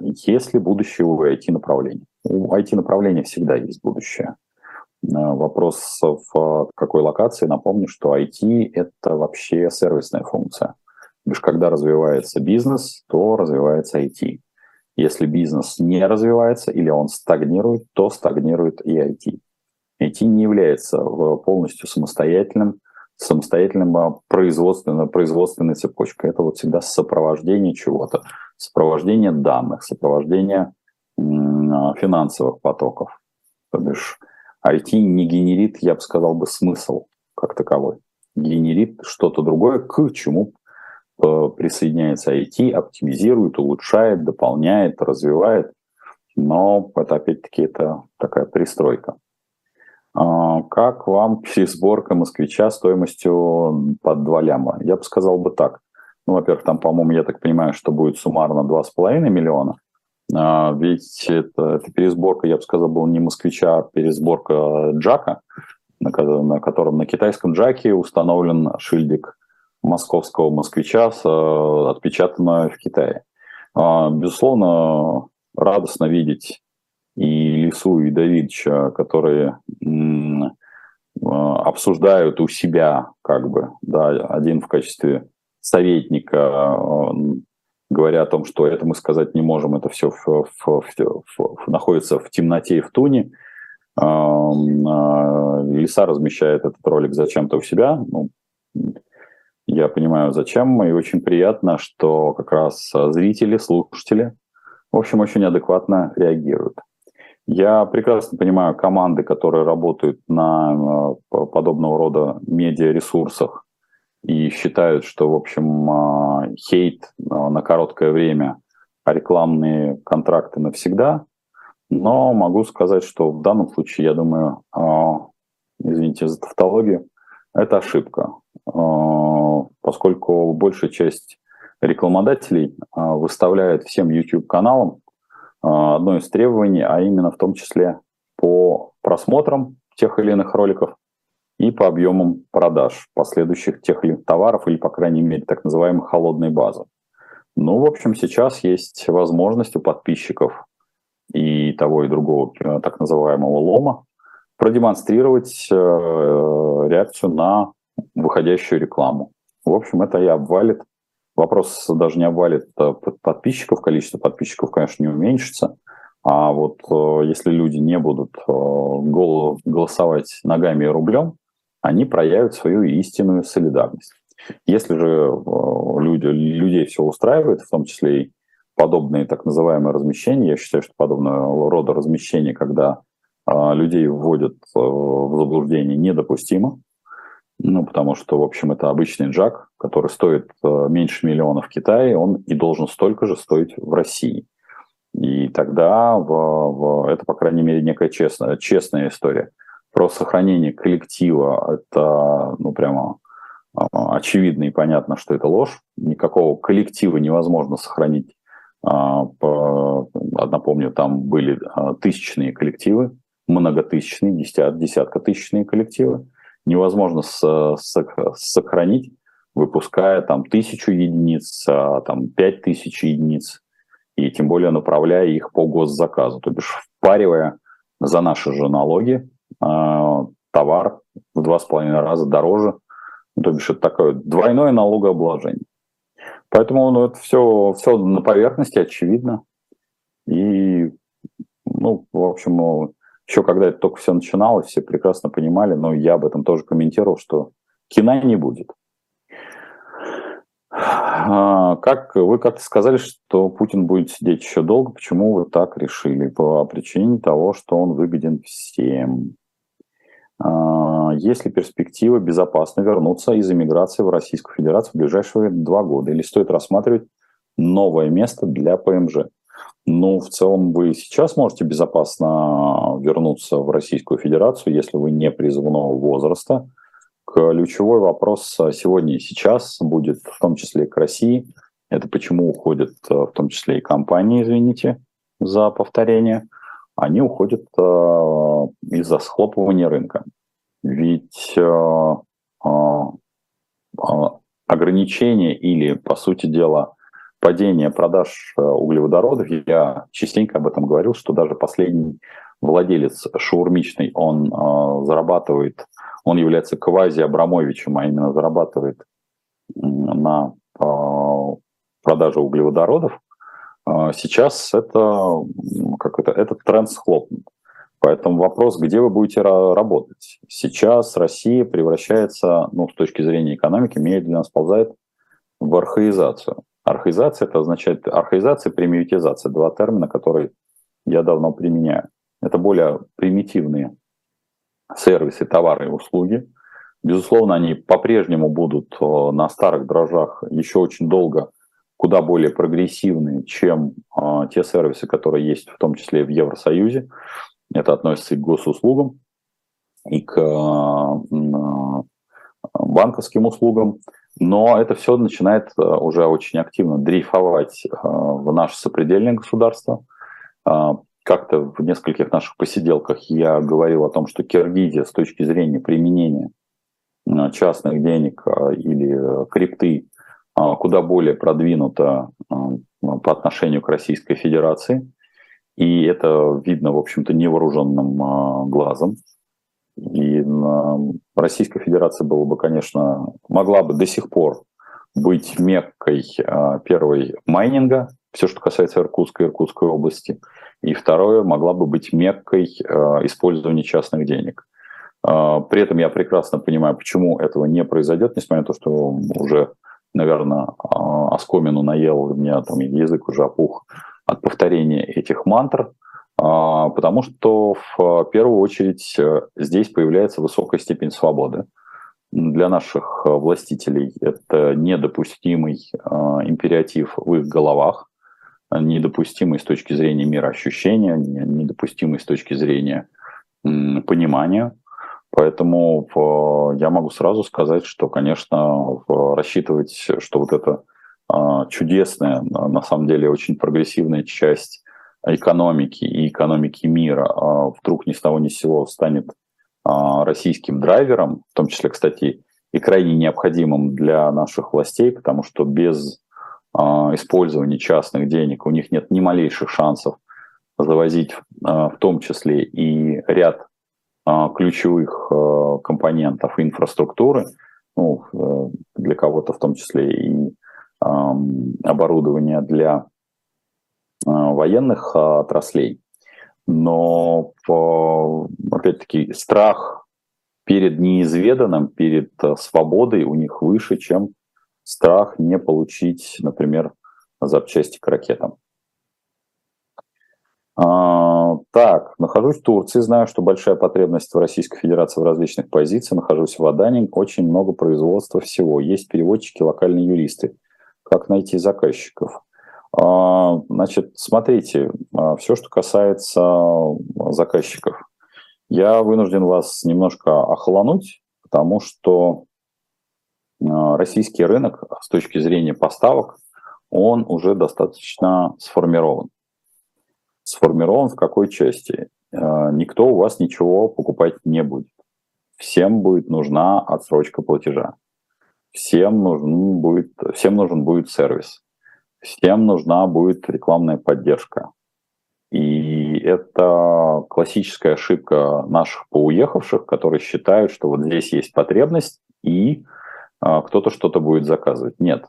A: есть ли будущее у IT-направления? У IT-направления всегда есть будущее. Э, вопрос в какой локации. Напомню, что IT – это вообще сервисная функция. Лишь когда развивается бизнес, то развивается IT. Если бизнес не развивается или он стагнирует, то стагнирует и IT. IT не является полностью самостоятельным, самостоятельным производственной, производственной цепочкой. Это вот всегда сопровождение чего-то, сопровождение данных, сопровождение а, финансовых потоков. То бишь IT не генерит, я бы сказал бы, смысл как таковой. Генерит что-то другое, к чему э, присоединяется IT, оптимизирует, улучшает, дополняет, развивает. Но это опять-таки это такая пристройка. А, как вам пересборка москвича стоимостью под 2 ляма? Я бы сказал бы так. Ну, во-первых, там, по-моему, я так понимаю, что будет суммарно 2,5 миллиона. А, ведь это, это пересборка, я бы сказал, был не москвича, а пересборка джака, на, на котором на китайском джаке установлен шильдик московского москвича, с, э, отпечатанного в Китае. А, безусловно, радостно видеть и Лису, и Давидовича, которые обсуждают у себя, как бы, да, один в качестве советника говоря о том, что это мы сказать не можем, это все в, в, в, в, находится в темноте и в туне. А, Лиса размещает этот ролик зачем-то у себя. Ну, я понимаю, зачем, и очень приятно, что как раз зрители, слушатели, в общем, очень адекватно реагируют. Я прекрасно понимаю команды, которые работают на подобного рода медиаресурсах, и считают, что, в общем, а, хейт а, на короткое время, а рекламные контракты навсегда. Но могу сказать, что в данном случае, я думаю, а, извините за тавтологию, это ошибка, поскольку большая часть рекламодателей выставляет всем YouTube-каналам одно из требований, а именно в том числе по просмотрам тех или иных роликов и по объемам продаж последующих тех или товаров или, по крайней мере, так называемой холодной базы. Ну, в общем, сейчас есть возможность у подписчиков и того, и другого э, так называемого лома продемонстрировать э, реакцию на выходящую рекламу. В общем, это и обвалит. Вопрос даже не обвалит а подписчиков, количество подписчиков, конечно, не уменьшится. А вот э, если люди не будут голосовать ногами и рублем, они проявят свою истинную солидарность. Если же люди, людей все устраивает, в том числе и подобные так называемые размещения, я считаю, что подобного рода размещение, когда э, людей вводят э, в заблуждение, недопустимо. Ну, потому что, в общем, это обычный джак, который стоит э, меньше миллиона в Китае, он и должен столько же стоить в России. И тогда в, в, это, по крайней мере, некая честная, честная история. Про сохранение коллектива это, ну, прямо очевидно и понятно, что это ложь. Никакого коллектива невозможно сохранить. А, напомню, там были а, тысячные коллективы, многотысячные, десят, десяткотысячные коллективы. Невозможно сохранить, выпуская там тысячу единиц, а, там пять тысяч единиц, и тем более направляя их по госзаказу, то бишь впаривая за наши же налоги товар в два с половиной раза дороже, то бишь это такое двойное налогообложение. Поэтому ну, это все, все на поверхности, очевидно. И, ну, в общем, ну, еще когда это только все начиналось, все прекрасно понимали, но я об этом тоже комментировал, что кино не будет. А, как вы как-то сказали, что Путин будет сидеть еще долго. Почему вы так решили? По причине того, что он выгоден всем. А, есть ли перспектива безопасно вернуться из эмиграции в Российскую Федерацию в ближайшие два года? Или стоит рассматривать новое место для ПМЖ? Ну, в целом, вы сейчас можете безопасно вернуться в Российскую Федерацию, если вы не призывного возраста. Ключевой вопрос сегодня и сейчас будет в том числе и к России. Это почему уходят в том числе и компании, извините за повторение – они уходят э, из-за схлопывания рынка. Ведь ограничение или, по сути дела, падение продаж углеводородов, я частенько об этом говорил, что даже последний владелец шаурмичный, он зарабатывает, он является квази-Абрамовичем, а именно зарабатывает на продаже углеводородов, а сейчас это, как это, этот тренд схлопнут. Поэтому вопрос, где вы будете работать. Сейчас Россия превращается, ну, с точки зрения экономики, медленно сползает в архаизацию. Архаизация это означает архаизация примитивизация. Два термина, которые я давно применяю. Это более примитивные сервисы, товары и услуги. Безусловно, они по-прежнему будут э, на старых дрожжах еще очень долго куда более прогрессивные, чем э, те сервисы, которые есть в том числе в Евросоюзе. Это относится и к госуслугам, и к э, банковским услугам. Но это все начинает уже очень активно дрейфовать в наше сопредельное государство. Э, нескольких наших посиделках я говорил о том, что Киргизия с точки зрения применения частных денег или крипты а, куда более продвинута по отношению к Российской Федерации. И это видно, в общем-то, невооруженным глазом. И Российская Федерация была бы, конечно, могла бы до сих пор быть меккой первой майнинга, все, что касается Иркутской и Иркутской области. И второе, могла бы быть меккой использования частных денег. При этом я прекрасно понимаю, почему этого не произойдет, несмотря на то, что уже наверное, а, оскомину наел, у меня там язык уже опух от повторения этих мантр, потому что в первую очередь э, здесь появляется высокая степень свободы. Для наших властителей это недопустимый империатив в их головах, недопустимый с точки зрения мироощущения, недопустимый с точки зрения понимания. Поэтому я могу сразу сказать, что, конечно, рассчитывать, что вот эта чудесная, на самом деле очень прогрессивная часть экономики и экономики мира а, вдруг ни с того ни с сего станет а, российским драйвером, в том числе, кстати, и крайне необходимым для наших властей, потому что без использования частных денег у них нет ни малейших шансов завозить в том числе и ряд ключевых компонентов инфраструктуры, ну, э, для кого-то в том числе и оборудование для а, военных а, отраслей. Но, опять-таки, страх перед неизведанным, перед а, свободой у них выше, чем страх не получить, например, запчасти к ракетам. А, так, нахожусь в Турции, знаю, что большая потребность в Российской Федерации в различных позициях. Нахожусь в Адане, очень много производства всего. Есть переводчики, локальные юристы. Как найти заказчиков? А, значит, смотрите, а, все, что касается заказчиков, я вынужден вас немножко охолонуть, потому что российский рынок с точки зрения поставок, он уже достаточно сформирован. Сформирован в какой части? Никто у вас ничего покупать не будет. Всем будет нужна отсрочка платежа. Всем нужен будет, всем нужен будет сервис всем нужна будет рекламная поддержка. И это классическая ошибка наших поуехавших, которые считают, что вот здесь есть потребность, и кто-то что-то будет заказывать. Нет.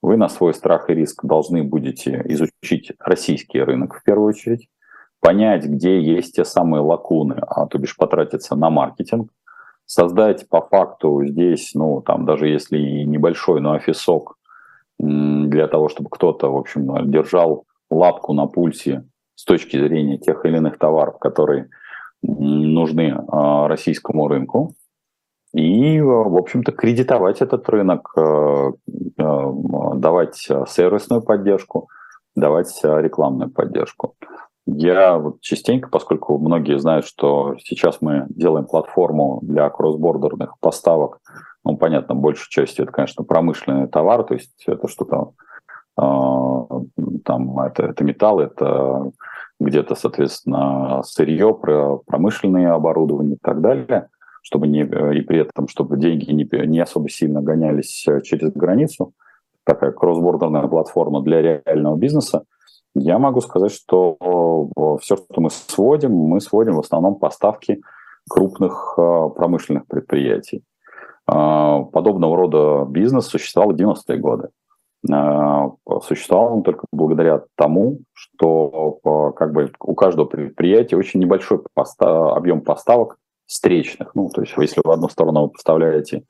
A: Вы на свой страх и риск должны будете изучить российский рынок в первую очередь, понять, где есть те самые лакуны, а то бишь потратиться на маркетинг, создать по факту здесь, ну, там, даже если и небольшой, но офисок для того, чтобы кто-то, в общем, держал лапку на пульсе с точки зрения тех или иных товаров, которые нужны а, российскому рынку, и, в общем-то, кредитовать этот рынок, э, э, давать сервисную поддержку, давать рекламную поддержку. Я вот частенько, поскольку многие знают, что сейчас мы делаем платформу для кроссбордерных поставок ну, понятно, большей частью это, конечно, промышленный товар, то есть это что-то э, там, это, это металл, это где-то, соответственно, сырье, промышленное оборудование и так далее, чтобы не, и при этом, чтобы деньги не, не особо сильно гонялись через границу, такая кроссбордерная платформа для реального бизнеса, я могу сказать, что все, что мы сводим, мы сводим в основном поставки крупных промышленных предприятий. Подобного рода бизнес существовал в 90-е годы. Существовал он только благодаря тому, что как бы у каждого предприятия очень небольшой поста- объем поставок встречных. Ну, то есть, если в одну сторону вы поставляете,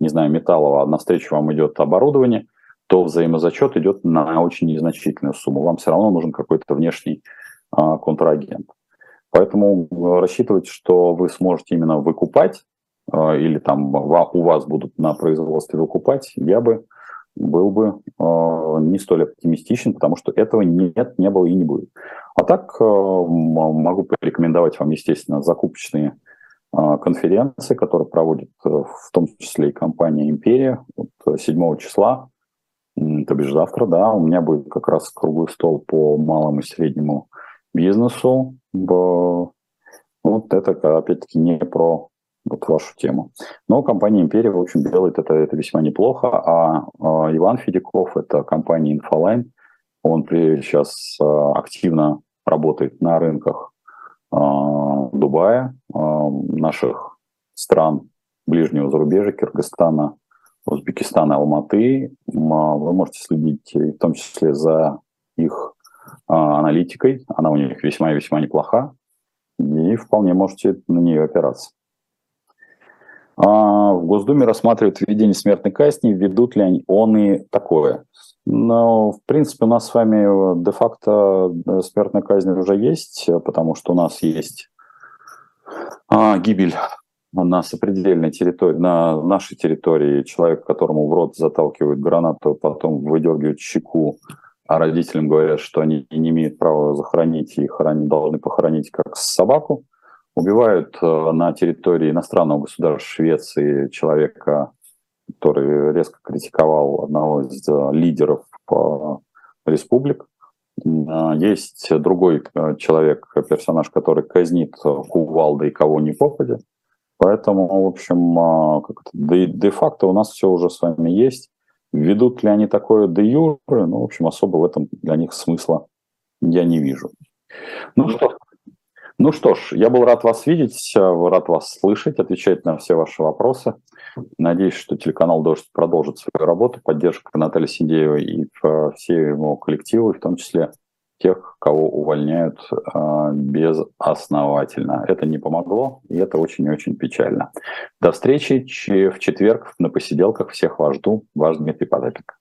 A: не знаю, металлово, а на встречу вам идет оборудование, то взаимозачет идет на очень незначительную сумму. Вам все равно нужен какой-то внешний а, контрагент. Поэтому рассчитывать, что вы сможете именно выкупать а, или там у вас будут на производстве выкупать, я бы был бы а, не столь оптимистичен, потому что этого нет, не было и не будет. А так а, могу порекомендовать вам, естественно, закупочные конференции, которые проводит э, в том числе и компания «Империя» вот 7 числа, то бишь завтра, да, у меня будет как раз круглый стол по малому и среднему бизнесу. Вот это, опять-таки, не про вот вашу тему. Но компания «Империя», в общем, делает это, это весьма неплохо, а, а Иван Федяков, это компания «Инфолайн», он сейчас а, активно работает на рынках а, Дубая, а, наших стран ближнего зарубежья, Кыргызстана, Узбекистана, Алматы. Вы можете следить в том числе за их аналитикой. Она у них весьма и весьма неплоха. И вполне можете на нее опираться. А, в Госдуме рассматривают введение смертной казни, ведут ли они он и такое. Но, в принципе, у нас с вами э, де-факто э, смертная казнь уже есть, потому что у нас есть а, гибель на сопредельной территории, на нашей территории. Человек, которому в рот заталкивают гранату, потом выдергивают щеку, а родителям говорят, что они не имеют права захоронить и хоронить, должны похоронить как собаку. Убивают э, на территории иностранного государства Швеции человека, который резко критиковал одного из э, лидеров республик. Есть другой человек, персонаж, который казнит кувалдой кого ни попадя. Поэтому, в общем, де-факто у нас все уже с вами есть. Ведут ли они такое де юре, ну, в общем, особо в этом для них смысла я не вижу. Ну что, ну что ж, я был рад вас видеть, рад вас слышать, отвечать на все ваши вопросы. Надеюсь, что телеканал «Дождь» продолжит свою работу, поддержка Натальи Синдеевой и все его коллективы, в том числе тех, кого увольняют э, безосновательно. Это не помогло, и это очень очень печально. До встречи в четверг на посиделках. Всех вас жду. Ваш Дмитрий Потапенко.